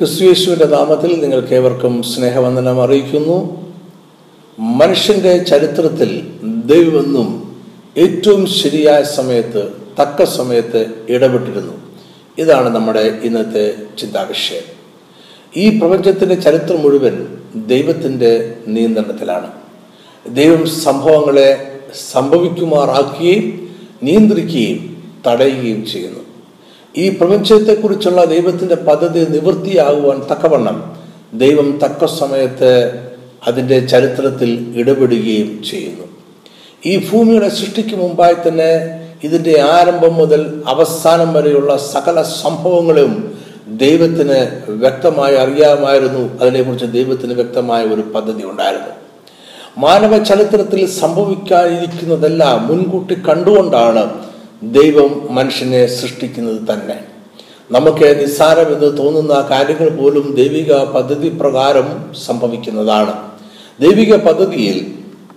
ക്രിസ്തുയേശുവിന്റെ നാമത്തിൽ നിങ്ങൾക്ക് ഏവർക്കും സ്നേഹവന്ദനം അറിയിക്കുന്നു. മനുഷ്യന്റെ ചരിത്രത്തിൽ ദൈവമെന്നും ഏറ്റവും ശരിയായ സമയത്ത് തക്ക സമയത്ത് ഇടപെട്ടിരുന്നു. ഇതാണ് നമ്മുടെ ഇന്നത്തെ ചിന്താവിഷയം. ഈ പ്രപഞ്ചത്തിന്റെ ചരിത്രം മുഴുവൻ ദൈവത്തിന്റെ നിയന്ത്രണത്തിലാണ്. ദൈവം സംഭവങ്ങളെ സംഭവിക്കുമാറാക്കുകയും നിയന്ത്രിക്കുകയും തടയുകയും ചെയ്യുന്നു. ഈ പ്രപഞ്ചത്തെക്കുറിച്ചുള്ള ദൈവത്തിന്റെ പദ്ധതി നിവൃത്തിയാകുവാൻ തക്കവണ്ണം ദൈവം തക്ക സമയത്ത് അതിന്റെ ചരിത്രത്തിൽ ഇടപെടുകയും ചെയ്യുന്നു. ഈ ഭൂമിയുടെ സൃഷ്ടിക്ക് മുമ്പായി തന്നെ ഇതിന്റെ ആരംഭം മുതൽ അവസാനം വരെയുള്ള സകല സംഭവങ്ങളും ദൈവത്തിന് വ്യക്തമായി അറിയാമായിരുന്നു. അതിനെക്കുറിച്ച് ദൈവത്തിന് വ്യക്തമായ ഒരു പദ്ധതി ഉണ്ടായിരുന്നു. മാനവ ചരിത്രത്തിൽ സംഭവിക്കാനിരിക്കുന്നതെല്ലാം മുൻകൂട്ടി കണ്ടുകൊണ്ടാണ് ദൈവം മനുഷ്യനെ സൃഷ്ടിക്കുന്നത് തന്നെ. നമുക്ക് നിസ്സാരമെന്ന് തോന്നുന്ന കാര്യങ്ങൾ പോലും ദൈവിക പദ്ധതി പ്രകാരം സംഭവിക്കുന്നതാണ്. ദൈവിക പദ്ധതിയിൽ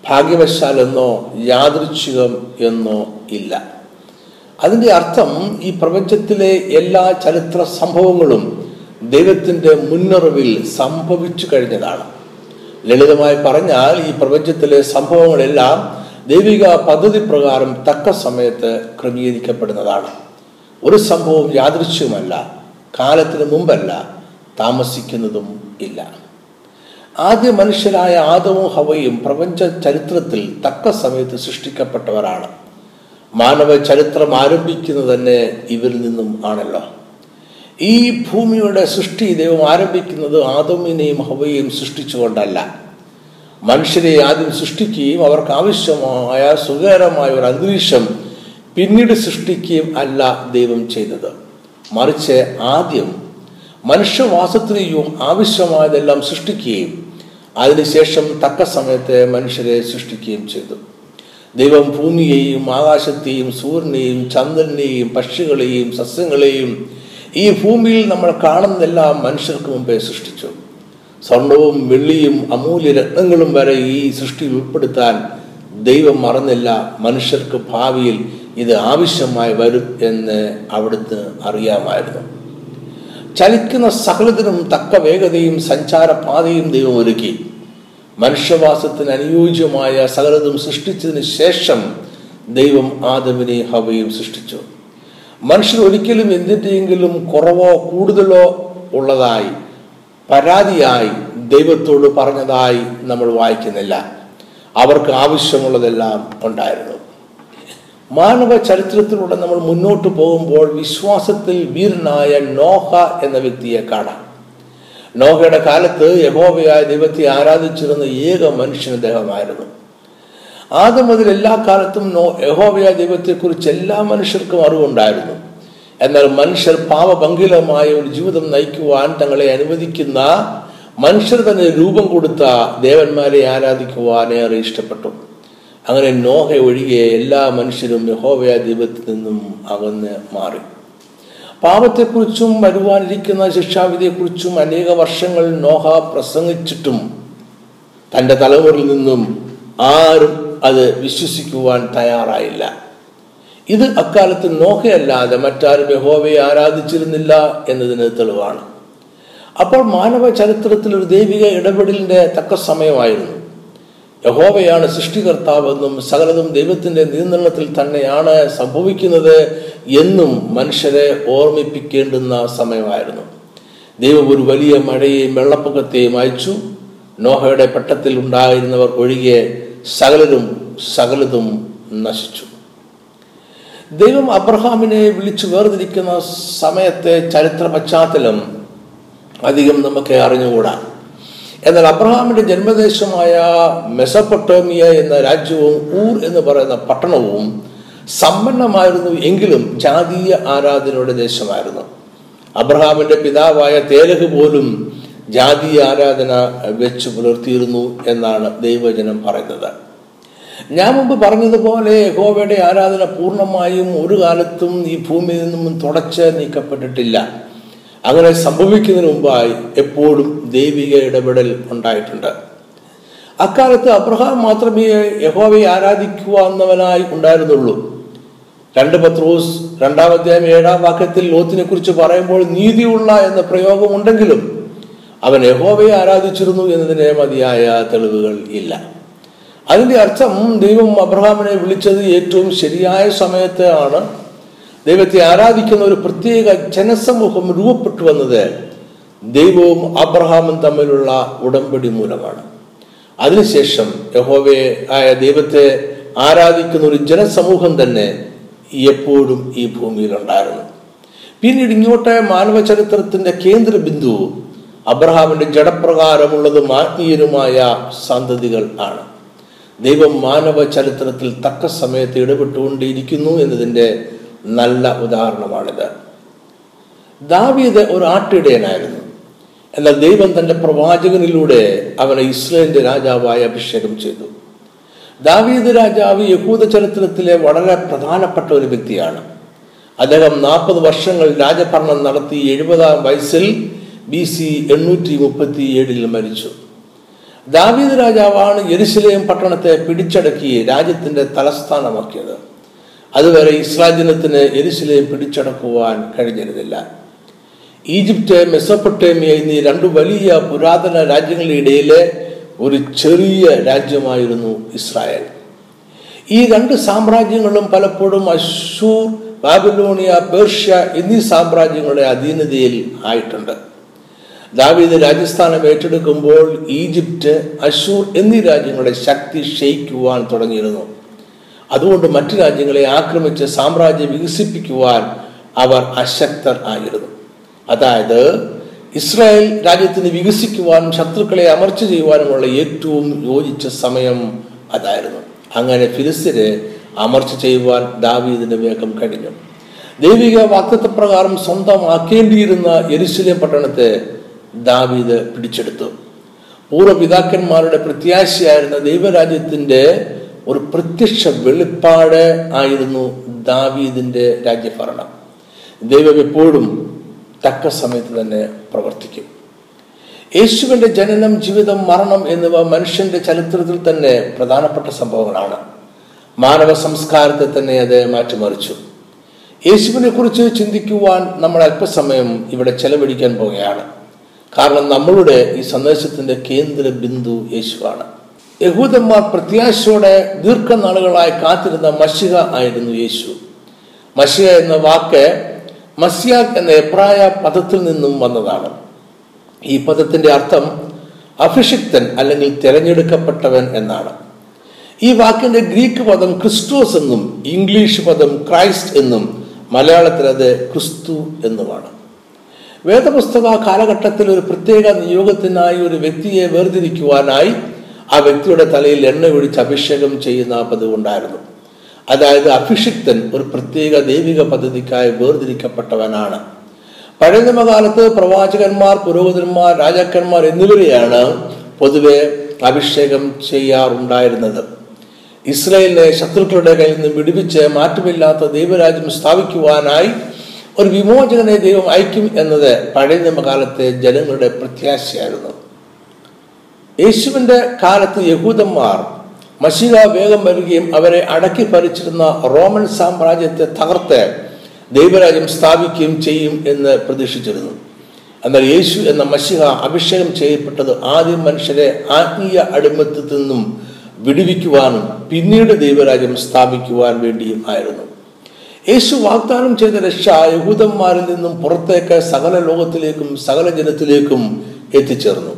ഭാഗ്യവശാൽ എന്നോ യാദൃച്ഛികം എന്നോ ഇല്ല. അതിന്റെ അർത്ഥം ഈ പ്രപഞ്ചത്തിലെ എല്ലാ ചരിത്ര സംഭവങ്ങളും ദൈവത്തിന്റെ മുന്നറിവിൽ സംഭവിച്ചു കഴിഞ്ഞതാണ്. ലളിതമായി പറഞ്ഞാൽ ഈ പ്രപഞ്ചത്തിലെ സംഭവങ്ങളെല്ലാം ദൈവിക പദ്ധതി പ്രകാരം തക്ക സമയത്ത് ക്രമീകരിക്കപ്പെടുന്നതാണ്. ഒരു സംഭവം യാദൃശ്യവുമല്ല കാലത്തിന് മുമ്പല്ല താമസിക്കുന്നതും ഇല്ല. ആദ്യ മനുഷ്യരായ ആദവും ഹവയും പ്രപഞ്ച ചരിത്രത്തിൽ തക്ക സമയത്ത് സൃഷ്ടിക്കപ്പെട്ടവരാണ്. മാനവ ചരിത്രം ആരംഭിക്കുന്നത് തന്നെ ഇവരിൽ നിന്നും ആണല്ലോ. ഈ ഭൂമിയുടെ സൃഷ്ടി ദൈവം ആരംഭിക്കുന്നത് ആദമിനെയും ഹവയെയും സൃഷ്ടിച്ചുകൊണ്ടല്ല. മനുഷ്യരെ ആദ്യം സൃഷ്ടിക്കുകയും അവർക്ക് ആവശ്യമായ സുഖകരമായ ഒരു അന്തരീക്ഷം പിന്നീട് സൃഷ്ടിക്കുകയും അല്ല ദൈവം ചെയ്തത്. മറിച്ച് ആദ്യം മനുഷ്യവാസത്തിന് ആവശ്യമായതെല്ലാം സൃഷ്ടിക്കുകയും അതിനുശേഷം തക്ക സമയത്ത് മനുഷ്യരെ സൃഷ്ടിക്കുകയും ചെയ്തു. ദൈവം ഭൂമിയെയും ആകാശത്തെയും സൂര്യനെയും ചന്ദ്രനെയും പക്ഷികളെയും സസ്യങ്ങളെയും ഈ ഭൂമിയിൽ നമ്മൾ കാണുന്നതെല്ലാം മനുഷ്യർക്ക് മുമ്പേ സൃഷ്ടിച്ചു. സ്വർണവും വെള്ളിയും അമൂല്യ രത്നങ്ങളും വരെ ഈ സൃഷ്ടി ഉൾപ്പെടുത്താൻ ദൈവം മറന്നില്ല. മനുഷ്യർക്ക് ഭാവിയിൽ ഇത് ആവശ്യമായി വരും എന്ന് അവിടുന്ന് അറിയാമായിരുന്നു. ചലിക്കുന്ന സകലത്തിനും തക്ക വേഗതയും സഞ്ചാരപാതയും ദൈവം ഒരുക്കി. മനുഷ്യവാസത്തിന് അനുയോജ്യമായ സകലതും സൃഷ്ടിച്ചതിന് ശേഷം ദൈവം ആദമിനെ ഹവയും സൃഷ്ടിച്ചു. മനുഷ്യർ ഒരിക്കലും എന്തിന്റെയെങ്കിലും കുറവോ കൂടുതലോ ഉള്ളതായി പരാതിയായി ദൈവത്തോട് പറഞ്ഞതായി നമ്മൾ വായിക്കുന്നില്ല. അവർക്ക് ആവശ്യമുള്ളതെല്ലാം ഉണ്ടായിരുന്നു. മാനവ ചരിത്രത്തിലൂടെ നമ്മൾ മുന്നോട്ട് പോകുമ്പോൾ വിശ്വാസത്തിൽ വീരനായ നോഹ എന്ന വ്യക്തിയെ കാണാം. നോഹയുടെ കാലത്ത് യഹോവയായ ദൈവത്തെ ആരാധിച്ചിരുന്ന ഏക മനുഷ്യൻ അദ്ദേഹമായിരുന്നു. ആദ്യം മുതൽ എല്ലാ കാലത്തും നോ യഹോവയായ ദൈവത്തെക്കുറിച്ച് എല്ലാ മനുഷ്യർക്കും അറിവുണ്ടായിരുന്നു. എന്നാൽ മനുഷ്യർ പാവപങ്കിലമായ ഒരു ജീവിതം നയിക്കുവാൻ തങ്ങളെ അനുവദിക്കുന്ന മനുഷ്യർ തന്നെ രൂപം കൊടുത്ത ദേവന്മാരെ ആരാധിക്കുവാൻ ഏറെ ഇഷ്ടപ്പെട്ടു. അങ്ങനെ നോഹ ഒഴികെ എല്ലാ മനുഷ്യരും യഹോവയ ദൈവത്തിൽ നിന്നും അകന്ന് മാറി. പാപത്തെക്കുറിച്ചും വരുവാനിരിക്കുന്ന ശിക്ഷാവിധിയെക്കുറിച്ചും അനേക വർഷങ്ങൾ നോഹ പ്രസംഗിച്ചിട്ടും തന്റെ തലമുറയിൽ നിന്നും ആരും അത് വിശ്വസിക്കുവാൻ തയ്യാറായില്ല. ഇത് അക്കാലത്ത് നോഹയല്ലാതെ മറ്റാരും യഹോവയെ ആരാധിച്ചിരുന്നില്ല എന്നതിന് തെളിവാണ്. അപ്പോൾ മാനവ ചരിത്രത്തിൽ ഒരു ദൈവിക ഇടപെടലിന്റെ തക്ക സമയമായിരുന്നു. യഹോവയാണ് സൃഷ്ടികർത്താവെന്നും സകലതും ദൈവത്തിന്റെ നിയന്ത്രണത്തിൽ തന്നെയാണ് സംഭവിക്കുന്നത് എന്നും മനുഷ്യരെ ഓർമ്മിപ്പിക്കേണ്ടുന്ന സമയമായിരുന്നു. ദൈവം ഒരു വലിയ മഴയെയും വെള്ളപ്പൊക്കത്തെയും അയച്ചു. നോഹയുടെ പട്ടത്തിൽ ഉണ്ടായിരുന്നവർ ഒഴികെ സകലരും സകലതും നശിച്ചു. ദൈവം അബ്രഹാമിനെ വിളിച്ചു വേർതിരിക്കുന്ന സമയത്തെ ചരിത്ര പശ്ചാത്തലം അധികം നമുക്ക് അറിഞ്ഞുകൂടാ. എന്നാൽ അബ്രഹാമിന്റെ ജന്മദേശമായ മെസപ്പൊട്ടോമിയ എന്ന രാജ്യവും ഊർ എന്ന് പറയുന്ന പട്ടണവും സമ്പന്നമായിരുന്നു എങ്കിലും ജാതീയ ആരാധനയുടെ ദേശമായിരുന്നു. അബ്രഹാമിന്റെ പിതാവായ തേലഹ് പോലും ജാതീയ ആരാധന വെച്ച് പുലർത്തിയിരുന്നു എന്നാണ് ദൈവജനം പറയുന്നത്. ഞാൻ മുമ്പ് പറഞ്ഞതുപോലെ യഹോവയുടെ ആരാധന പൂർണമായും ഒരു കാലത്തും ഈ ഭൂമിയിൽ നിന്നും തുടച്ച് നീക്കപ്പെട്ടിട്ടില്ല. അങ്ങനെ സംഭവിക്കുന്നതിന് മുമ്പായി എപ്പോഴും ദൈവിക ഇടപെടൽ ഉണ്ടായിട്ടുണ്ട്. അക്കാലത്ത് അബ്രഹാം മാത്രമേ യഹോവയെ ആരാധിക്കുവാന്നവനായി ഉണ്ടായിരുന്നുള്ളൂ. രണ്ട് പത്രോസ് രണ്ടാം അധ്യായം ഏഴാം വാക്യത്തിൽ ലോത്തിനെ കുറിച്ച് പറയുമ്പോൾ നീതിയുള്ള എന്ന പ്രയോഗമുണ്ടെങ്കിലും അവൻ യഹോവയെ ആരാധിച്ചിരുന്നു എന്നതിന് മതിയായ തെളിവുകൾ ഇല്ല. അതിന്റെ അർത്ഥം ദൈവം അബ്രഹാമിനെ വിളിച്ചത് ഏറ്റവും ശരിയായ സമയത്താണ്. ദൈവത്തെ ആരാധിക്കുന്ന ഒരു പ്രത്യേക ജനസമൂഹം രൂപപ്പെട്ടു വന്നത് ദൈവവും അബ്രഹാമും തമ്മിലുള്ള ഉടമ്പടി മൂലമാണ്. അതിനുശേഷം യഹോവയെ ആയ ദൈവത്തെ ആരാധിക്കുന്ന ഒരു ജനസമൂഹം തന്നെ എപ്പോഴും ഈ ഭൂമിയിൽ ഉണ്ടായിരുന്നു പിന്നീട് ഇങ്ങോട്ട് മാനവ ചരിത്രത്തിന്റെ കേന്ദ്ര ബിന്ദു അബ്രഹാമിന്റെ ജഡപ്രകാരമുള്ളതും ആത്മീയരുമായ സന്തതികൾ ആണ്. ദൈവം മാനവ ചരിത്രത്തിൽ തക്ക സമയത്ത് ഇടപെട്ടുകൊണ്ടിരിക്കുന്നു എന്നതിന്റെ നല്ല ഉദാഹരണമാണിത്. ദാവീദ് ഒരു ആട്ടിടയനായിരുന്നു. എന്നാൽ ദൈവം തന്റെ പ്രവാചകനിലൂടെ അവനെ ഇസ്രയേലിന്റെ രാജാവായി അഭിഷേകം ചെയ്തു. ദാവീദ് രാജാവ് യഹൂദ ചരിത്രത്തിലെ വളരെ പ്രധാനപ്പെട്ട ഒരു വ്യക്തിയാണ്. അദ്ദേഹം നാൽപ്പത് വർഷങ്ങൾ രാജഭരണം നടത്തി എഴുപതാം വയസ്സിൽ ബി സി എണ്ണൂറ്റി മുപ്പത്തി ഏഴിൽ മരിച്ചു. ദാവീദ് രാജാവാണ് യെരുസലേം പട്ടണത്തെ പിടിച്ചടക്കി രാജ്യത്തിന്റെ തലസ്ഥാനമാക്കിയത്. അതുവരെ ഇസ്രായേൽ ജനത്തിന് യെരുസലേം പിടിച്ചടക്കുവാൻ കഴിഞ്ഞിരുന്നില്ല. ഈജിപ്റ്റ് മെസ്സപ്പൊട്ടേമിയ എന്നീ രണ്ട് വലിയ പുരാതന രാജ്യങ്ങളുടെ ഇടയിലെ ഒരു ചെറിയ രാജ്യമായിരുന്നു ഇസ്രായേൽ. ഈ രണ്ട് സാമ്രാജ്യങ്ങളും പലപ്പോഴും അശൂർ ബാബിലോണിയ പേർഷ്യ എന്നീ സാമ്രാജ്യങ്ങളുടെ അധീനതയിൽ ആയിട്ടുണ്ട്. ദാവീദ് രാജസ്ഥാനം ഏറ്റെടുക്കുമ്പോൾ ഈജിപ്റ്റ് അശൂർ എന്നീ രാജ്യങ്ങളുടെ ശക്തി ക്ഷയിക്കുവാൻ തുടങ്ങിയിരുന്നു. അതുകൊണ്ട് മറ്റു രാജ്യങ്ങളെ ആക്രമിച്ച് സാമ്രാജ്യം വികസിപ്പിക്കുവാൻ അവർ അശക്തർ ആയിരുന്നു. അതായത് ഇസ്രായേൽ രാജ്യത്തിന് വികസിക്കുവാനും ശത്രുക്കളെ അമർച്ച ചെയ്യുവാനുമുള്ള ഏറ്റവും യോജിച്ച സമയം അതായിരുന്നു. അങ്ങനെ ഫിലിസ്തീനെ അമർച്ച ചെയ്യുവാൻ ദാവീദിന് വേഗം കഴിഞ്ഞു. ദൈവിക വാക്തത്വപ്രകാരം സ്വന്തമാക്കേണ്ടിയിരുന്ന എരുസലേം പട്ടണത്തെ ദാവീദ് പിടിച്ചെടുത്തു. പൂർവപിതാക്കന്മാരുടെ പ്രത്യാശയായിരുന്ന ദൈവരാജ്യത്തിന്റെ ഒരു പ്രത്യക്ഷ വെളിപ്പാട് ആയിരുന്നു ദാവീദിന്റെ രാജ്യഭരണം. ദൈവം എപ്പോഴും തക്ക സമയത്ത് തന്നെ പ്രവർത്തിക്കും. യേശുവിന്റെ ജനനം ജീവിതം മരണം എന്നിവ മനുഷ്യന്റെ ചരിത്രത്തിൽ തന്നെ പ്രധാനപ്പെട്ട സംഭവങ്ങളാണ്. മാനവ സംസ്കാരത്തെ തന്നെ അത് മാറ്റിമറിച്ചു. യേശുവിനെ കുറിച്ച് ചിന്തിക്കുവാൻ നമ്മൾ അല്പസമയം ഇവിടെ ചെലവഴിക്കാൻ പോവുകയാണ്. കാരണം നമ്മളുടെ ഈ സന്ദേശത്തിന്റെ കേന്ദ്ര ബിന്ദു യേശുവാണ്. യഹൂദന്മാർ പ്രത്യാശയോടെ ദീർഘനാളുകളായി കാത്തിരുന്ന മഷിക ആയിരുന്നു യേശു. മഷിക എന്ന വാക്ക് മസിയാഖ് എന്ന എബ്രായ പദത്തിൽ നിന്നും വന്നതാണ്. ഈ പദത്തിന്റെ അർത്ഥം അഭിഷിക്തൻ അല്ലെങ്കിൽ തിരഞ്ഞെടുക്കപ്പെട്ടവൻ എന്നാണ്. ഈ വാക്കിന്റെ ഗ്രീക്ക് പദം ക്രിസ്റ്റോസ് എന്നും ഇംഗ്ലീഷ് പദം ക്രൈസ്റ്റ് എന്നും മലയാളത്തിൽ അത് ക്രിസ്തു എന്നുമാണ്. വേദപുസ്തക കാലഘട്ടത്തിൽ ഒരു പ്രത്യേക നിയോഗത്തിനായി ഒരു വ്യക്തിയെ വേർതിരിക്കുവാനായി ആ വ്യക്തിയുടെ തലയിൽ എണ്ണ ഒഴിച്ച് അഭിഷേകം ചെയ്യുന്ന പതിവ് ഉണ്ടായിരുന്നു. അതായത് അഭിഷിക്തൻ ഒരു പ്രത്യേക ദൈവിക പദ്ധതിക്കായി വേർതിരിക്കപ്പെട്ടവനാണ്. പഴയ പ്രവാചകന്മാർ പുരോഹിതന്മാർ രാജാക്കന്മാർ എന്നിവരെയാണ് പൊതുവെ അഭിഷേകം ചെയ്യാറുണ്ടായിരുന്നത്. ഇസ്രയേലിനെ ശത്രുക്കളുടെ കയ്യിൽ നിന്ന് വിടുവിച്ച് മാറ്റമില്ലാത്ത ദൈവരാജ്യം സ്ഥാപിക്കുവാനായി ഒരു വിമോചകനെ ദൈവം അയക്കും എന്നത് പഴയ നിയമകാലത്തെ ജനങ്ങളുടെ പ്രത്യാശയായിരുന്നു. യേശുവിന്റെ കാലത്ത് യഹൂദന്മാർ മഷിക വേഗം വരികയും അവരെ അടക്കി ഭരിച്ചിരുന്ന റോമൻ സാമ്രാജ്യത്തെ തകർത്ത് ദൈവരാജ്യം സ്ഥാപിക്കുകയും ചെയ്യും എന്ന് പ്രതീക്ഷിച്ചിരുന്നു. എന്നാൽ യേശു എന്ന മഷിക അഭിഷേകം ചെയ്യപ്പെട്ടത് ആദ്യം മനുഷ്യരെ ആത്മീയ അടിമത്തത്തിൽ നിന്നും വിടുവിക്കുവാനും പിന്നീട് ദൈവരാജ്യം സ്ഥാപിക്കുവാൻ വേണ്ടിയും ആയിരുന്നു. യേശു വാഗ്ദാനം ചെയ്ത രക്ഷ യഹൂദന്മാരിൽ നിന്നും പുറത്തേക്ക് സകല ലോകത്തിലേക്കും സകല ജനത്തിലേക്കും എത്തിച്ചേർന്നു.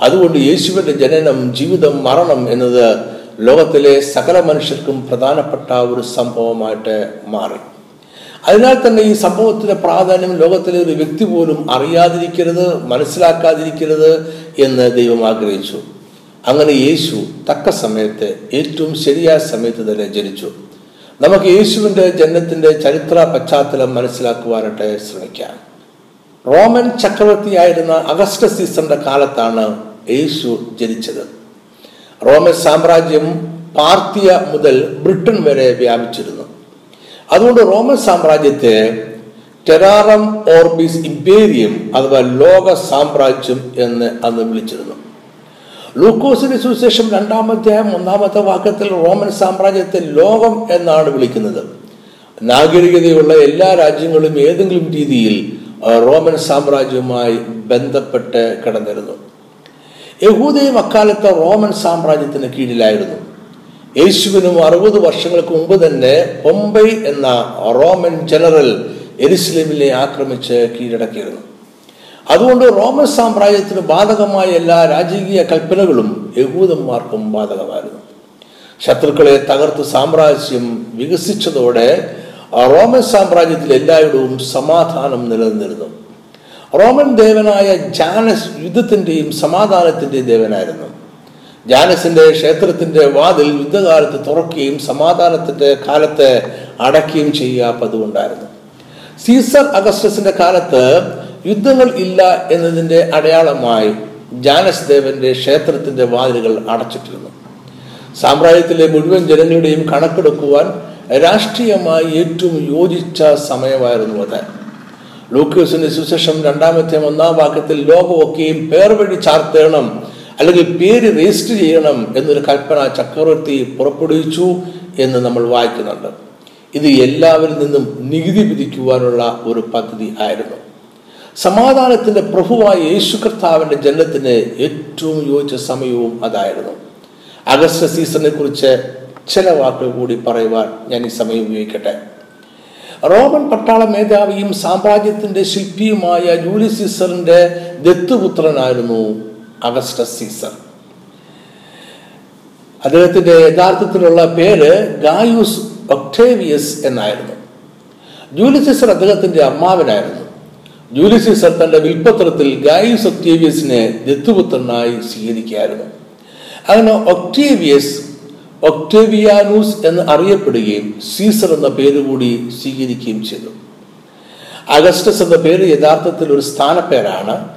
അതുകൊണ്ട് യേശുവിന്റെ ജനനം ജീവിതം മരണം എന്നത് ലോകത്തിലെ സകല മനുഷ്യർക്കും പ്രധാനപ്പെട്ട ഒരു സംഭവമായിട്ട് മാറി. അതിനാൽ തന്നെ ഈ സംഭവത്തിന്റെ പ്രാധാന്യം ലോകത്തിലെ ഒരു വ്യക്തി പോലും അറിയാതിരിക്കരുത് മനസ്സിലാക്കാതിരിക്കരുത് എന്ന് ദൈവം ആഗ്രഹിച്ചു. അങ്ങനെ യേശു തക്ക സമയത്ത് ഏറ്റവും ശരിയായ സമയത്ത് തന്നെ ജനിച്ചു. നമുക്ക് യേശുവിന്റെ ജന്മത്തിന്റെ ചരിത്ര പശ്ചാത്തലം മനസ്സിലാക്കുവാനായിട്ട് ശ്രമിക്കാം. റോമൻ ചക്രവർത്തിയായിരുന്ന അഗസ്റ്റ സീസറിന്റെ കാലത്താണ് യേശു ജനിച്ചത്. റോമൻ സാമ്രാജ്യം പാർത്തിയ മുതൽ ബ്രിട്ടൻ വരെ വ്യാപിച്ചിരുന്നു. അതുകൊണ്ട് റോമൻ സാമ്രാജ്യത്തെ ടെറാറം ഓർബിസ് ഇമ്പേരിയം അഥവാ ലോക സാമ്രാജ്യം എന്ന് അന്ന് വിളിച്ചിരുന്നു. ലൂക്കോസിന് സുവിശേഷം രണ്ടാമത്തെ ഒന്നാമത്തെ വാക്യത്തിൽ റോമൻ സാമ്രാജ്യത്തെ ലോകം എന്നാണ് വിളിക്കുന്നത്. നാഗരികതയുള്ള എല്ലാ രാജ്യങ്ങളും ഏതെങ്കിലും രീതിയിൽ റോമൻ സാമ്രാജ്യവുമായി ബന്ധപ്പെട്ട് കിടന്നിരുന്നു. യഹൂദയും അക്കാലത്ത് റോമൻ സാമ്രാജ്യത്തിന് കീഴിലായിരുന്നു. യേശുവിനും അറുപത് വർഷങ്ങൾക്ക് മുമ്പ് തന്നെ പൊമ്പൈ എന്ന റോമൻ ജനറൽ എരുസലേമിനെ ആക്രമിച്ച് കീഴടക്കിയിരുന്നു. അതുകൊണ്ട് റോമൻ സാമ്രാജ്യത്തിന് ബാധകമായ എല്ലാ രാജകീയ കൽപ്പനകളും യഹൂദന്മാർക്കും ബാധകമായിരുന്നു. ശത്രുക്കളെ തകർത്ത് സാമ്രാജ്യം വികസിച്ചതോടെ റോമൻ സാമ്രാജ്യത്തിൽ എല്ലായിടവും സമാധാനം നിലനിന്നിരുന്നു. റോമൻ ദേവനായ ജാനസ് യുദ്ധത്തിന്റെയും സമാധാനത്തിന്റെയും ദേവനായിരുന്നു. ജാനസിന്റെ ക്ഷേത്രത്തിന്റെ വാതിൽ യുദ്ധകാലത്ത് തുറക്കുകയും സമാധാനത്തിന്റെ കാലത്തെ അടയ്ക്കുകയും ചെയ്യുക പതിവുണ്ടായിരുന്നു സീസർ അഗസ്റ്റസിന്റെ കാലത്ത് യുദ്ധങ്ങൾ ഇല്ല എന്നതിന്റെ അടയാളമായി ജാനസ് ദേവന്റെ ക്ഷേത്രത്തിന്റെ വാതിലുകൾ അടച്ചിട്ടിരുന്നു. സാമ്രാജ്യത്തിലെ മുഴുവൻ ജനങ്ങളുടെയും കണക്കെടുക്കുവാൻ രാഷ്ട്രീയമായി ഏറ്റവും യോജിച്ച സമയമായിരുന്നു അത്. ലൂക്കോസിന്റെ സുശേഷം രണ്ടാമത്തെ ഒന്നാം വാക്യത്തിൽ ലോകമൊക്കെയും പേർ വഴി ചാർത്തേണം അല്ലെങ്കിൽ പേര് രജിസ്റ്റർ ചെയ്യണം എന്നൊരു കൽപ്പന ചക്രവർത്തി പുറപ്പെടുവിച്ചു എന്ന് നമ്മൾ വായിക്കുന്നുണ്ട്. ഇത് എല്ലാവരിൽ നിന്നും നികുതി വിധിക്കുവാനുള്ള ഒരു പദ്ധതി ആയിരുന്നു. സമാധാനത്തിന്റെ പ്രഭുവായ യേശു കർത്താവിന്റെ ജനനത്തിന് ഏറ്റവും യോജിച്ച സമയവും അതായിരുന്നു. അഗസ്റ്റ് സീസണിനെ കുറിച്ച് ചില വാക്കുകൾ കൂടി പറയുവാൻ ഞാൻ ഈ സമയം ഉപയോഗിക്കട്ടെ. റോമൻ പട്ടാള മേധാവിയും സാമ്രാജ്യത്തിന്റെ ശില്പിയുമായ ജൂലി സീസറിന്റെ ദത്തുപുത്രനായിരുന്നു അഗസ്റ്റസ് സീസർ. അദ്ദേഹത്തിന്റെ യഥാർത്ഥത്തിലുള്ള പേര് ഗായൂസ് ഒക്ടേവിയസ് എന്നായിരുന്നു. ജൂലി സീസർ അദ്ദേഹത്തിന്റെ അമ്മാവനായിരുന്നു. ജൂലി സീസർ തന്റെ വിൽപ്പത്രത്തിൽ ഗായൂസ് ഒക്ടേവിയസിനെ ദത്തുപുത്രനായി സ്വീകരിക്കുകയായിരുന്നു. അങ്ങനെ ഒക്ടേവിയസ് ഒക്ടേവിയാനൂസ് എന്ന് അറിയപ്പെടുകയും സീസർ എന്ന പേര് കൂടി സ്വീകരിക്കുകയും ചെയ്തു. അഗസ്റ്റസ് എന്ന പേര് യഥാർത്ഥത്തിൽ ഒരു സ്ഥാനപ്പേരാണ്.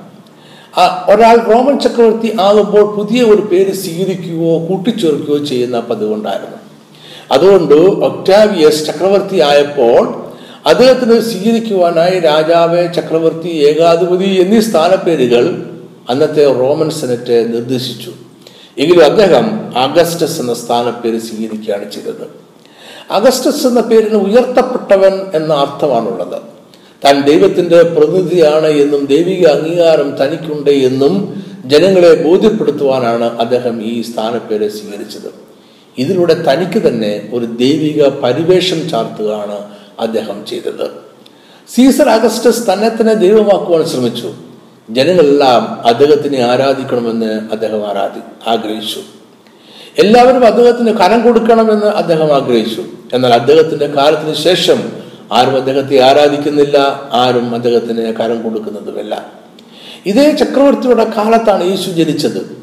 ഒരാൾ റോമൻ ചക്രവർത്തി ആകുമ്പോൾ പുതിയ ഒരു പേര് സ്വീകരിക്കുകയോ കൂട്ടിച്ചേർക്കുകയോ ചെയ്യുന്ന പതിവുണ്ടായിരുന്നു. അതുകൊണ്ട് ഒക്ടാവിയസ് ചക്രവർത്തി ആയപ്പോൾ അദ്ദേഹത്തിന് സ്വീകരിക്കുവാനായി രാജാവ് ചക്രവർത്തി ഏകാധിപതി എന്നീ സ്ഥാനപ്പേരുകൾ അന്നത്തെ റോമൻ സെനറ്റ് നിർദ്ദേശിച്ചു. എങ്കിലും അദ്ദേഹം അഗസ്റ്റസ് എന്ന സ്ഥാനപ്പേര് സ്വീകരിക്കുകയാണ് ചെയ്തത്. അഗസ്റ്റസ് എന്ന പേരിന് ഉയർത്തപ്പെട്ടവൻ എന്ന അർത്ഥമാണുള്ളത്. താൻ ദൈവത്തിന്റെ പ്രതിനിധിയാണ് എന്നും ദൈവിക അംഗീകാരം തനിക്കുണ്ട് എന്നും ജനങ്ങളെ ബോധ്യപ്പെടുത്തുവാനാണ് അദ്ദേഹം ഈ സ്ഥാനപ്പേര് സ്വീകരിച്ചത്. ഇതിലൂടെ തനിക്ക് തന്നെ ഒരു ദൈവിക പരിവേഷം ചാർത്തുകയാണ് അദ്ദേഹം ചെയ്തത്. സീസർ അഗസ്റ്റസ് തന്നെ തന്നെ ദൈവമാക്കുവാൻ ശ്രമിച്ചു. ജനങ്ങളെല്ലാം അദ്ദേഹത്തിനെ ആരാധിക്കണമെന്ന് അദ്ദേഹം ആരാധി ആഗ്രഹിച്ചു. എല്ലാവരും അദ്ദേഹത്തിന് കരം കൊടുക്കണമെന്ന് അദ്ദേഹം ആഗ്രഹിച്ചു. എന്നാൽ അദ്ദേഹത്തിന്റെ കാലത്തിന് ശേഷം ആരും അദ്ദേഹത്തെ ആരാധിക്കുന്നില്ല ആരും അദ്ദേഹത്തിന് കരം കൊടുക്കുന്നതുമില്ല. ഇതേ ചക്രവർത്തിയുടെ കാലത്താണ് യേശു ജനിച്ചത്.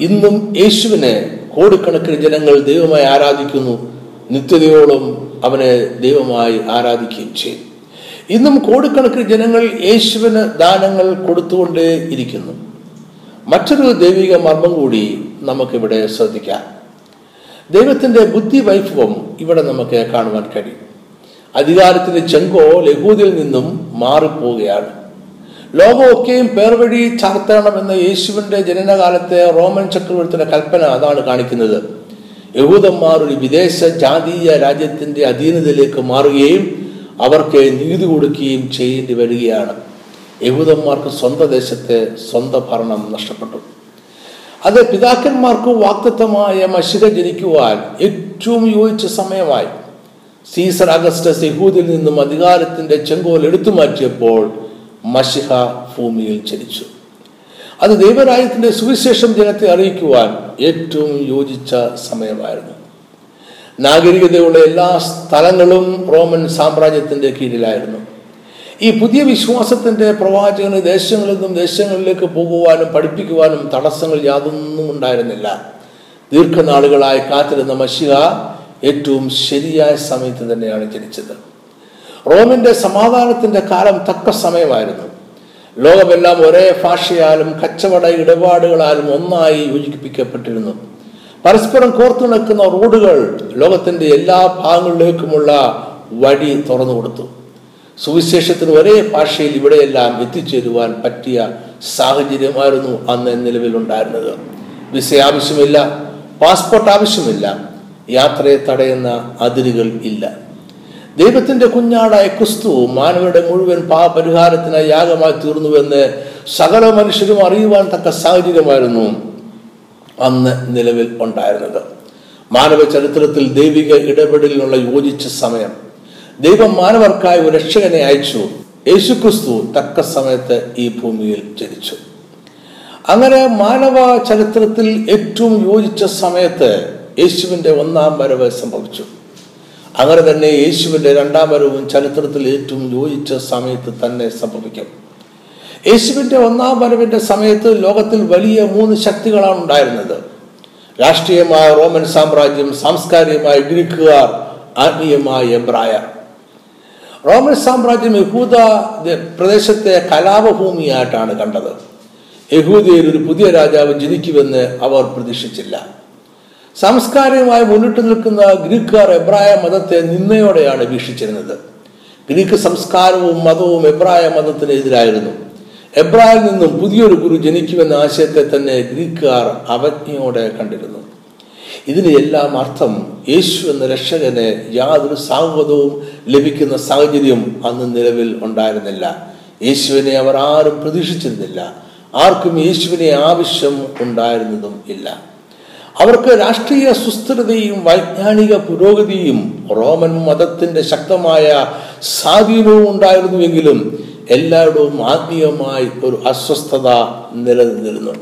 ഇന്നും യേശുവിനെ കോടിക്കണക്കിന് ജനങ്ങൾ ദൈവമായി ആരാധിക്കുന്നു. നിത്യതയോളം അവനെ ദൈവമായി ആരാധിക്കുകയും ചെയ്യും. ഇന്നും കോടിക്കണക്കിന് ജനങ്ങൾ യേശുവിന് ദാനങ്ങൾ കൊടുത്തുകൊണ്ടേ ഇരിക്കുന്നു. മറ്റൊരു ദൈവിക മർമ്മം കൂടി നമുക്കിവിടെ ശ്രദ്ധിക്കാം. ദൈവത്തിന്റെ ബുദ്ധി വൈഭവം ഇവിടെ നമുക്ക് കാണുവാൻ കഴിയും. അധികാരത്തിന്റെ ചെങ്കോ ലഹൂദിൽ നിന്നും മാറിപ്പോവുകയാണ്. ലോകമൊക്കെയും പേർ വഴി ചാർത്തണമെന്ന യേശുവിന്റെ ജനനകാലത്തെ റോമൻ ചക്രവർത്തിയുടെ കൽപ്പന അതാണ് കാണിക്കുന്നത്. യഹൂദന്മാർ ഒരു വിദേശ ജാതീയ രാജ്യത്തിന്റെ അധീനതയിലേക്ക് മാറുകയും അവർക്ക് നീതി കൊടുക്കുകയും ചെയ്യേണ്ടി വരികയാണ്. യഹൂദന്മാർക്ക് സ്വന്തം ദേശത്തെ സ്വന്തം ഭരണം നഷ്ടപ്പെട്ടു. അത് പിതാക്കന്മാർക്ക് വാക്തത്വമായ മഷിക ജനിക്കുവാൻ ഏറ്റവും യോജിച്ച സമയമായി. സീസർ അഗസ്റ്റസ് യഹൂദിൽ നിന്നും അധികാരത്തിന്റെ ചെങ്കോൽ എടുത്തു മാറ്റിയപ്പോൾ മഷിഹ ഭൂമിയിൽ ജനിച്ചു. അത് ദൈവരാജ്യത്തിന്റെ സുവിശേഷം ജനത്തെ അറിയിക്കുവാൻ ഏറ്റവും യോജിച്ച സമയമായിരുന്നു. നാഗരികതയുള്ള എല്ലാ സ്ഥലങ്ങളും റോമൻ സാമ്രാജ്യത്തിന്റെ കീഴിലായിരുന്നു. ഈ പുതിയ വിശ്വാസത്തിന്റെ പ്രവാചകന് ദേശങ്ങളിൽ നിന്നും ദേശങ്ങളിലേക്ക് പോകുവാനും പഠിപ്പിക്കുവാനും തടസ്സങ്ങൾ യാതൊന്നും ഉണ്ടായിരുന്നില്ല. ദീർഘനാളുകളായി കാത്തിരുന്ന മഷിക ഏറ്റവും ശരിയായ സമയത്ത് തന്നെയാണ് ജനിച്ചത്. റോമിന്റെ സമാധാനത്തിന്റെ കാലം തക്ക സമയമായിരുന്നു. ലോകമെല്ലാം ഒരേ ഭാഷയാലും കച്ചവട ഇടപാടുകളാലും ഒന്നായി യോജിപ്പിക്കപ്പെട്ടിരുന്നു. പരസ്പരം കോർത്തുണക്കുന്ന റോഡുകൾ ലോകത്തിന്റെ എല്ലാ ഭാഗങ്ങളിലേക്കുമുള്ള വഴി തുറന്നു കൊടുത്തു. സുവിശേഷത്തിന് ഒരേ ഭാഷയിൽ ഇവിടെയെല്ലാം എത്തിച്ചേരുവാൻ പറ്റിയ സാഹചര്യമായിരുന്നു അന്ന് നിലവിലുണ്ടായിരുന്നത്. വിസ ആവശ്യമില്ല പാസ്പോർട്ട് ആവശ്യമില്ല യാത്രയെ തടയുന്ന അതിരുകൾ ഇല്ല. ദൈവത്തിന്റെ കുഞ്ഞാടായ ക്രിസ്തു മാനവരുടെ മുഴുവൻ പാപരിഹാരത്തിനായി യാഗമായി തീർന്നുവെന്ന് സകല മനുഷ്യരും അറിയുവാൻ തക്ക സാഹചര്യമായിരുന്നു അന്ന് നിലവിൽ ഉണ്ടായിരുന്നത്. മാനവ ചരിത്രത്തിൽ ദൈവിക ഇടപെടലിനുള്ള യോജിച്ച സമയം. ദൈവം മാനവർക്കായി ഒരു രക്ഷകനെ അയച്ചു. യേശുക്രിസ്തു തക്ക സമയത്ത് ഈ ഭൂമിയിൽ ജനിച്ചു. അങ്ങനെ മാനവ ചരിത്രത്തിൽ ഏറ്റവും യോജിച്ച സമയത്ത് യേശുവിന്റെ ഒന്നാം വരവ് സംഭവിച്ചു. അങ്ങനെ തന്നെ യേശുവിന്റെ രണ്ടാം വരവും ചരിത്രത്തിൽ ഏറ്റവും യോജിച്ച സമയത്ത് തന്നെ സംഭവിക്കും. യേശുവിന്റെ ഒന്നാം വരവിന്റെ സമയത്ത് ലോകത്തിൽ വലിയ മൂന്ന് ശക്തികളാണ് ഉണ്ടായിരുന്നത്. രാഷ്ട്രീയമായ റോമൻ സാമ്രാജ്യം സാംസ്കാരികമായ ഗ്രീക്കുകാർ ആത്മീയമായ എബ്രായർ. റോമൻ സാമ്രാജ്യം യഹൂദ പ്രദേശത്തെ കലാപഭൂമിയായിട്ടാണ് കണ്ടത്. യഹൂദയിൽ ഒരു പുതിയ രാജാവ് ജനിക്കുമെന്ന് അവർ പ്രതീക്ഷിച്ചില്ല. സാംസ്കാരികമായി മുന്നിട്ട് നിൽക്കുന്ന ഗ്രീക്കുകാർ എബ്രായ മതത്തെ നിന്നയോടെയാണ് വീക്ഷിച്ചിരുന്നത്. ഗ്രീക്ക് സംസ്കാരവും മതവും എബ്രായ മതത്തിനെതിരായിരുന്നു എബ്രായിൽ നിന്നും പുതിയൊരു ഗുരു ജനിക്കുമെന്ന ആശയത്തെ തന്നെ ഗ്രീക്കുകാർ അവജ്ഞയോടെ കണ്ടിരുന്നു. ഇതിന് എല്ലാം അർത്ഥം യേശു എന്ന രക്ഷകന് യാതൊരു സാഹൃദവും ലഭിക്കുന്ന സാഹചര്യം അന്ന് നിലവിൽ ഉണ്ടായിരുന്നില്ല. യേശുവിനെ അവർ ആരും പ്രതീക്ഷിച്ചിരുന്നില്ല. ആർക്കും യേശുവിനെ ആവശ്യം ഉണ്ടായിരുന്നതും ഇല്ല. അവർക്ക് രാഷ്ട്രീയ സുസ്ഥിരതയും വൈജ്ഞാനിക പുരോഗതിയും റോമൻ മതത്തിന്റെ ശക്തമായ സ്വാധീനവും ഉണ്ടായിരുന്നുവെങ്കിലും എല്ലായിടവും ആത്മീയമായി ഒരു അസ്വസ്ഥത നിലനിന്നിരുന്നു.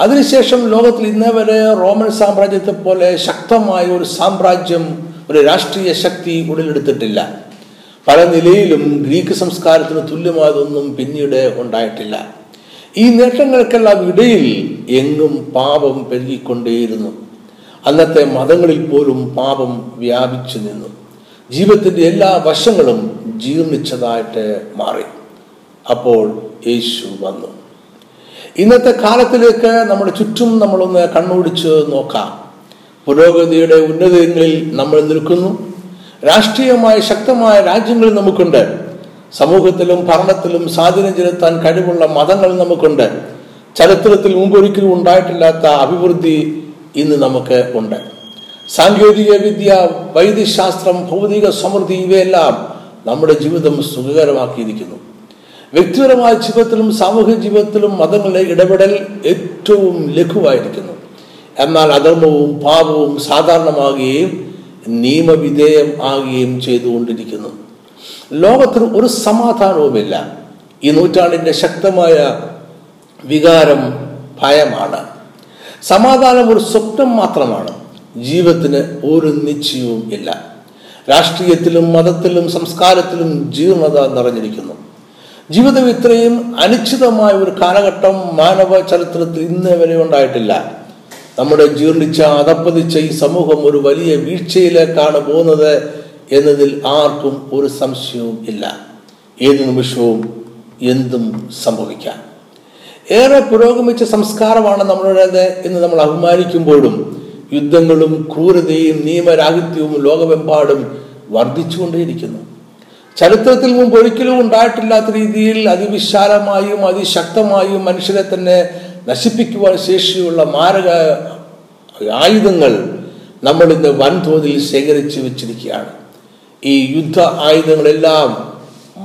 അതിനുശേഷം ലോകത്തിൽ ഇന്നേ വരെ റോമൻ സാമ്രാജ്യത്തെ പോലെ ശക്തമായ ഒരു സാമ്രാജ്യം ഒരു രാഷ്ട്രീയ ശക്തി ഉടലെടുത്തിട്ടില്ല. പല നിലയിലും ഗ്രീക്ക് സംസ്കാരത്തിന് തുല്യമായതൊന്നും പിന്നീട് ഉണ്ടായിട്ടില്ല. ഈ നേട്ടങ്ങൾക്കെല്ലാം ഇടയിൽ എങ്ങും പാപം പെരുകിക്കൊണ്ടേയിരുന്നു. അന്നത്തെ മതങ്ങളിൽ പോലും പാപം വ്യാപിച്ചു നിന്നു. ജീവിതത്തിന്റെ എല്ലാ വശങ്ങളും ജീർണിച്ചതായിട്ട് മാറി. അപ്പോൾ യേശു വന്നു. ഇന്നത്തെ കാലത്തിലേക്ക് നമ്മുടെ ചുറ്റും നമ്മളൊന്ന് കണ്ണോടിച്ച് നോക്കാം. പുരോഗതിയുടെ ഉന്നതങ്ങളിൽ നമ്മൾ നിൽക്കുന്നു. രാഷ്ട്രീയമായ ശക്തമായ രാജ്യങ്ങൾ നമുക്കുണ്ട്. സമൂഹത്തിലും ഭരണത്തിലും സ്വാധീനം ചെലുത്താൻ കഴിവുള്ള മതങ്ങൾ നമുക്കുണ്ട്. ചരിത്രത്തിൽ മുമ്പൊരിക്കലും ഉണ്ടായിട്ടില്ലാത്ത അഭിവൃദ്ധി ഇന്ന് നമുക്ക് ഉണ്ട്. സാങ്കേതിക വിദ്യ വൈദ്യശാസ്ത്രം ഭൗതിക സമൃദ്ധി ഇവയെല്ലാം നമ്മുടെ ജീവിതം സുഖകരമാക്കിയിരിക്കുന്നു. വ്യക്തിപരമായ ജീവിതത്തിലും സാമൂഹിക ജീവിതത്തിലും മതങ്ങളുടെ ഇടപെടൽ ഏറ്റവും ലഘുവായിരിക്കുന്നു. എന്നാൽ അധർമ്മവും പാപവും സാധാരണമാകുകയും നിയമവിധേയം ആകുകയും ചെയ്തുകൊണ്ടിരിക്കുന്നു. ലോകത്തിന് ഒരു സമാധാനവുമില്ല. ഈ നൂറ്റാണ്ടിന്റെ ശക്തമായ വികാരം ഭയമാണ്. സമാധാനം ഒരു സ്വപ്നം മാത്രമാണ്. ജീവിതത്തിന് ഒരു നിശ്ചയവും ഇല്ല. രാഷ്ട്രീയത്തിലും മതത്തിലും സംസ്കാരത്തിലും ജീർണത നിറഞ്ഞിരിക്കുന്നു. ജീവിതം ഇത്രയും അനിശ്ചിതമായ ഒരു കാലഘട്ടം മാനവ ചരിത്രത്തിൽ ഇന്ന് വരെ ഉണ്ടായിട്ടില്ല. നമ്മുടെ ജീർണിച്ച അതപ്പതിച്ച ഈ സമൂഹം ഒരു വലിയ വീഴ്ചയിലേക്കാണ് പോകുന്നത് എന്നതിൽ ആർക്കും ഒരു സംശയവും ഇല്ല. ഏത് നിമിഷവും എന്തും സംഭവിക്കാം. ഏറെ പുരോഗമിച്ച സംസ്കാരമാണ് നമ്മളുടേത് എന്ന് നമ്മൾ അഭിമാനിക്കുമ്പോഴും യുദ്ധങ്ങളും ക്രൂരതയും നിയമരാഹിത്യവും ലോകമെമ്പാടും വർദ്ധിച്ചുകൊണ്ടേയിരിക്കുന്നു. ചരിത്രത്തിൽ മുമ്പ് ഒരിക്കലും ഉണ്ടായിട്ടില്ലാത്ത രീതിയിൽ അതിവിശാലമായും അതിശക്തമായും മനുഷ്യരെ തന്നെ നശിപ്പിക്കുവാൻ ശേഷിയുള്ള മാരക ആയുധങ്ങൾ നമ്മൾ ഇന്ന് വൻതോതിൽ ശേഖരിച്ചു വെച്ചിരിക്കുകയാണ്. ഈ യുദ്ധ ആയുധങ്ങളെല്ലാം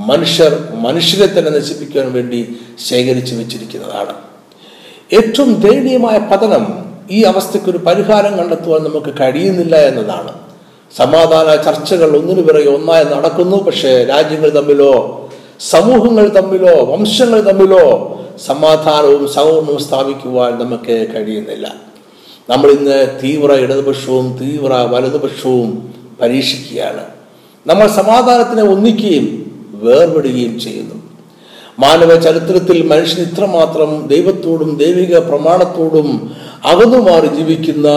മനുഷ്യർ മനുഷ്യരെ തന്നെ നശിപ്പിക്കാൻ വേണ്ടി ശേഖരിച്ചു വെച്ചിരിക്കുന്നതാണ്. ഏറ്റവും ദയനീയമായ പതനം ഈ അവസ്ഥയ്ക്ക് ഒരു പരിഹാരം കണ്ടെത്തുവാൻ നമുക്ക് കഴിയുന്നില്ല എന്നതാണ്. സമാധാന ചർച്ചകൾ ഒന്നിനു പിറകെ ഒന്നായി നടക്കുന്നു പക്ഷേ രാജ്യങ്ങൾ തമ്മിലോ സമൂഹങ്ങൾ തമ്മിലോ വംശങ്ങൾ തമ്മിലോ സമാധാനവും സഹകരണവും സ്ഥാപിക്കുവാൻ നമുക്ക് കഴിയുന്നില്ല. നമ്മൾ ഇന്ന് തീവ്ര ഇടതുപക്ഷവും തീവ്ര വലതുപക്ഷവും പരീക്ഷിക്കുകയാണ്. നമ്മൾ സമാധാനത്തിനെ ഒന്നിക്കുകയും വേർപെടുകയും ചെയ്യുന്നു. മാനവ ചരിത്രത്തിൽ മനുഷ്യൻ ഇത്രമാത്രം ദൈവത്തോടും ദൈവിക പ്രമാണത്തോടും അകന്നുമാറി ജീവിക്കുന്ന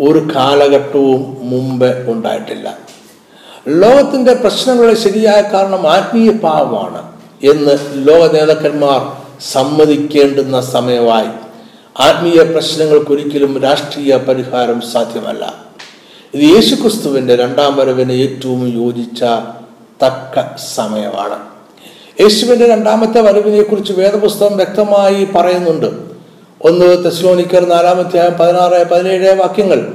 ഒരു കാലഘട്ടവും മുമ്പ് ഉണ്ടായിട്ടില്ല. ലോകത്തിന്റെ പ്രശ്നങ്ങളുടെ ശരിയായ കാരണം ആത്മീയ പാവമാണ് എന്ന് ലോക നേതാക്കന്മാർ സമ്മതിക്കേണ്ടുന്ന സമയമായി. ആത്മീയ പ്രശ്നങ്ങൾക്കൊരിക്കലും രാഷ്ട്രീയ പരിഹാരം സാധ്യമല്ല. ഇത് യേശുക്രിസ്തുവിന്റെ രണ്ടാം വരവിന് ഏറ്റവും യോജിച്ച തക്ക സമയമാണ്. യേശുവിന്റെ രണ്ടാമത്തെ വരവിനെ കുറിച്ച് വേദപുസ്തകം വ്യക്തമായി പറയുന്നുണ്ട്. ഒന്ന് തെസ്ലോനിക്കർ നാലാമത്തെ പതിനാറ് പതിനേഴ് വാക്യങ്ങൾ.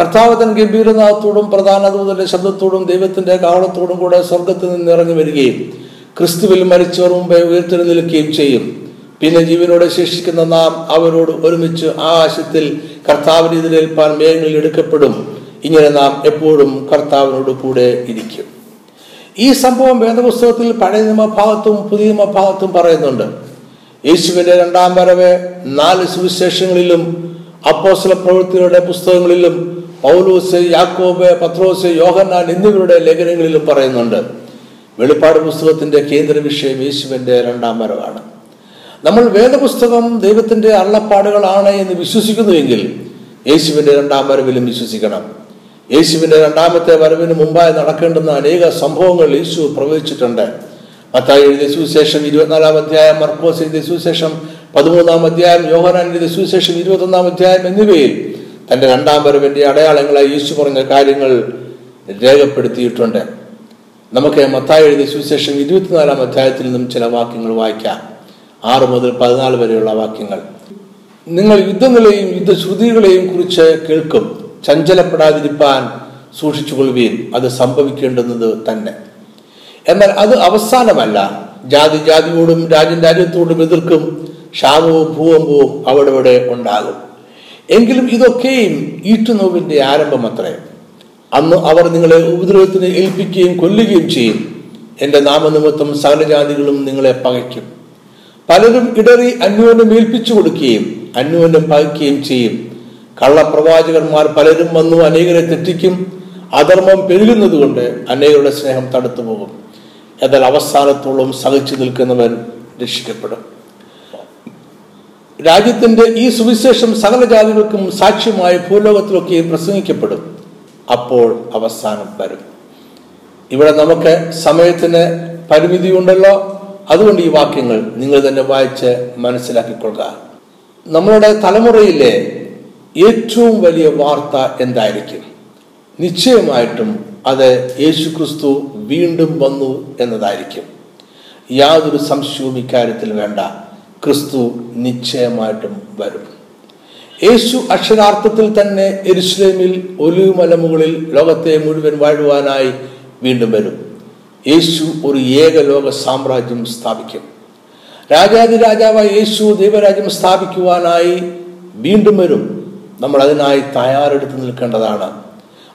കർത്താവ് തൻ ഗംഭീരനാഥത്തോടും പ്രധാന ദൂതന്റെ ശബ്ദത്തോടും ദൈവത്തിന്റെ കാവളത്തോടും കൂടെ സ്വർഗത്തിൽ നിന്ന് ഇറങ്ങി വരികയും ക്രിസ്തുവിൽ മരിച്ചവർ മുമ്പേ ഉയർത്തെഴുന്നേൽക്കുകയും ചെയ്യും. പിന്നെ ജീവനോടെ ശേഷിക്കുന്ന നാം അവരോട് ഒരുമിച്ച് ആകാശത്തിൽ കർത്താവിന് എതിരേൽപ്പാൻ മേഘങ്ങളിൽ എടുക്കപ്പെടും. ഇങ്ങനെ നാം എപ്പോഴും കർത്താവിനോട് കൂടെ ഇരിക്കും. ഈ സംഭവം വേദപുസ്തകത്തിൽ പഴയ നിയമഭാഗത്തും പുതിയ നിയമഭാഗത്തും പറയുന്നുണ്ട്. യേശുവിന്റെ രണ്ടാം വരവ് നാല് സുവിശേഷങ്ങളിലും അപ്പോസ്തല പ്രവൃത്തികളുടെ പുസ്തകങ്ങളിലും പൗലൂസ് യാക്കോബ് പത്രോസ് യോഹന്നാൻ എന്നിവരുടെ ലേഖനങ്ങളിലും പറയുന്നുണ്ട്. വെളിപ്പാട് പുസ്തകത്തിന്റെ കേന്ദ്ര വിഷയം യേശുവിന്റെ രണ്ടാം വരവാണ്. നമ്മൾ വേദപുസ്തകം ദൈവത്തിന്റെ അള്ളപ്പാടുകളാണ് എന്ന് വിശ്വസിക്കുന്നുവെങ്കിൽ യേശുവിന്റെ രണ്ടാം വരവിലും വിശ്വസിക്കണം. യേശുവിന്റെ രണ്ടാമത്തെ വരവിന് മുമ്പായി നടക്കേണ്ടുന്ന അനേക സംഭവങ്ങൾ യേശു പ്രവചിച്ചിട്ടുണ്ട്. മത്തായി എഴുതിയ സുവിശേഷം ഇരുപത്തിനാലാം അധ്യായം മർക്കോസ് എഴുതിയ സുവിശേഷം പതിമൂന്നാം അധ്യായം യോഹനാൻ എഴുതിയ സുവിശേഷം ഇരുപത്തൊന്നാം അധ്യായം എന്നിവയിൽ തന്റെ രണ്ടാം വരവിന്റെ അടയാളങ്ങളായി യേശു പറഞ്ഞ കാര്യങ്ങൾ രേഖപ്പെടുത്തിയിട്ടുണ്ട്. നമുക്ക് മത്തായി എഴുതിയ സുവിശേഷം ഇരുപത്തിനാലാം അധ്യായത്തിൽ നിന്നും ചില വാക്യങ്ങൾ വായിക്കാം. ആറ് മുതൽ പതിനാല് വരെയുള്ള വാക്യങ്ങൾ. നിങ്ങൾ യുദ്ധങ്ങളെയും യുദ്ധശ്രുതികളെയും കുറിച്ച് കേൾക്കും. ചഞ്ചലപ്പെടാതിരിപ്പാൻ സൂക്ഷിച്ചുകൊള്ളുകയും അത് സംഭവിക്കേണ്ടുന്നത് തന്നെ. എന്നാൽ അത് അവസാനമല്ല. ജാതി ജാതിയോടും രാജ്യം രാജ്യത്തോടും എതിർക്കും. ക്ഷാമവും ഭൂകമ്പവും അവിടെ ഇവിടെ ഉണ്ടാകും. എങ്കിലും ഇതൊക്കെയും ഈറ്റുനോവിന്റെ ആരംഭം അത്രേ അന്ന് അവർ നിങ്ങളെ ഉപദ്രവത്തിന് ഏൽപ്പിക്കുകയും കൊല്ലുകയും ചെയ്യും. എന്റെ നാമനിമിത്തം സകലജാതികളും നിങ്ങളെ പകയ്ക്കും. പലരും ഇടറി അന്യോന്യം ഏൽപ്പിച്ചു കൊടുക്കുകയും അന്യോന്യം പകയ്ക്കുകയും ചെയ്യും. കള്ളപ്രവാചകന്മാർ പലരും വന്നു അനേകരെ തെറ്റിക്കും. അധർമ്മം പെരുകുന്നത് കൊണ്ട് അനേകരുടെ സ്നേഹം തടുത്തു പോകും. എന്നാൽ അവസാനത്തോളം സഹിച്ചു നിൽക്കുന്നവൻ രക്ഷിക്കപ്പെടും. രാജ്യത്തിന്റെ ഈ സുവിശേഷം സകല ജാതികൾക്കും സാക്ഷ്യമായി ഭൂലോകത്തിലൊക്കെയും പ്രസംഗിക്കപ്പെടും. അപ്പോൾ അവസാനം വരും. ഇവിടെ നമുക്ക് സമയത്തിന് പരിമിതിയുണ്ടല്ലോ. അതുകൊണ്ട് ഈ വാക്യങ്ങൾ നിങ്ങൾ തന്നെ വായിച്ച് മനസ്സിലാക്കിക്കൊള്ളുക. നമ്മളുടെ തലമുറയിലെ ഏറ്റവും വലിയ വാർത്ത എന്തായിരിക്കും? നിശ്ചയമായിട്ടും അത് യേശുക്രിസ്തു വീണ്ടും വന്നു എന്നതായിരിക്കും. യാതൊരു സംശയവും ഇക്കാര്യത്തിൽ വേണ്ട. ക്രിസ്തു നിശ്ചയമായിട്ടും വരും. യേശു അക്ഷരാർത്ഥത്തിൽ തന്നെ എരുസ്ലേമിൽ ഒലിവ് മലമുകളിൽ ലോകത്തെ മുഴുവൻ വാഴുവാനായി വീണ്ടും വരും. യേശു ഒരു ഏകലോക സാമ്രാജ്യം സ്ഥാപിക്കും. രാജാതി രാജാവായ യേശു ദൈവരാജ്യം സ്ഥാപിക്കുവാനായി വീണ്ടും വരും. നമ്മൾ അതിനായി തയ്യാറെടുത്ത് നിൽക്കേണ്ടതാണ്.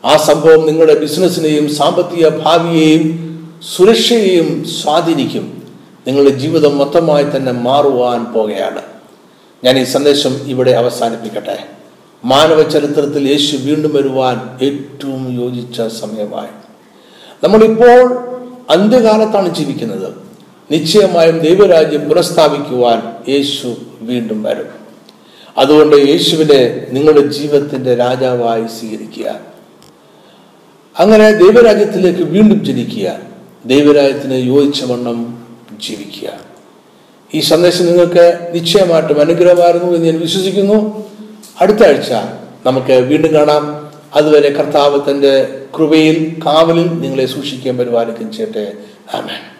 ആ സംഭവം നിങ്ങളുടെ ബിസിനസ്സിനെയും സാമ്പത്തിക ഭാവിയെയും സുരക്ഷയെയും സ്വാധീനിക്കും. നിങ്ങളുടെ ജീവിതം മൊത്തമായി തന്നെ മാറുവാൻ പോകുകയാണ്. ഞാൻ ഈ സന്ദേശം ഇവിടെ അവസാനിപ്പിക്കട്ടെ. മാനവ ചരിത്രത്തിൽ യേശു വീണ്ടും വരുവാൻ ഏറ്റവും യോജിച്ച സമയമായി. നമ്മളിപ്പോൾ അന്ത്യകാലത്താണ് ജീവിക്കുന്നത്. നിശ്ചയമായും ദൈവരാജ്യം പുനഃസ്ഥാപിക്കുവാൻ യേശു വീണ്ടും വരും. അതുകൊണ്ട് യേശുവിനെ നിങ്ങളുടെ ജീവിതത്തിന്റെ രാജാവായി സ്വീകരിക്കുക. അങ്ങനെ ദൈവരാജ്യത്തിലേക്ക് വീണ്ടും ജനിക്കുക ദൈവരാജ്യത്തിന് യോജിച്ച വണ്ണം ജീവിക്കുക. ഈ സന്ദേശം നിങ്ങൾക്ക് നിശ്ചയമായിട്ടും അനുഗ്രഹമായിരുന്നു എന്ന് ഞാൻ വിശ്വസിക്കുന്നു. അടുത്ത ആഴ്ച നമുക്ക് വീണ്ടും കാണാം. അതുവരെ കർത്താവ് തന്റെ കൃപയിൽ കാവലിൽ നിങ്ങളെ സൂക്ഷിക്കാൻ പരിപാലിക്കും ചേട്ടെ ആമേൻ.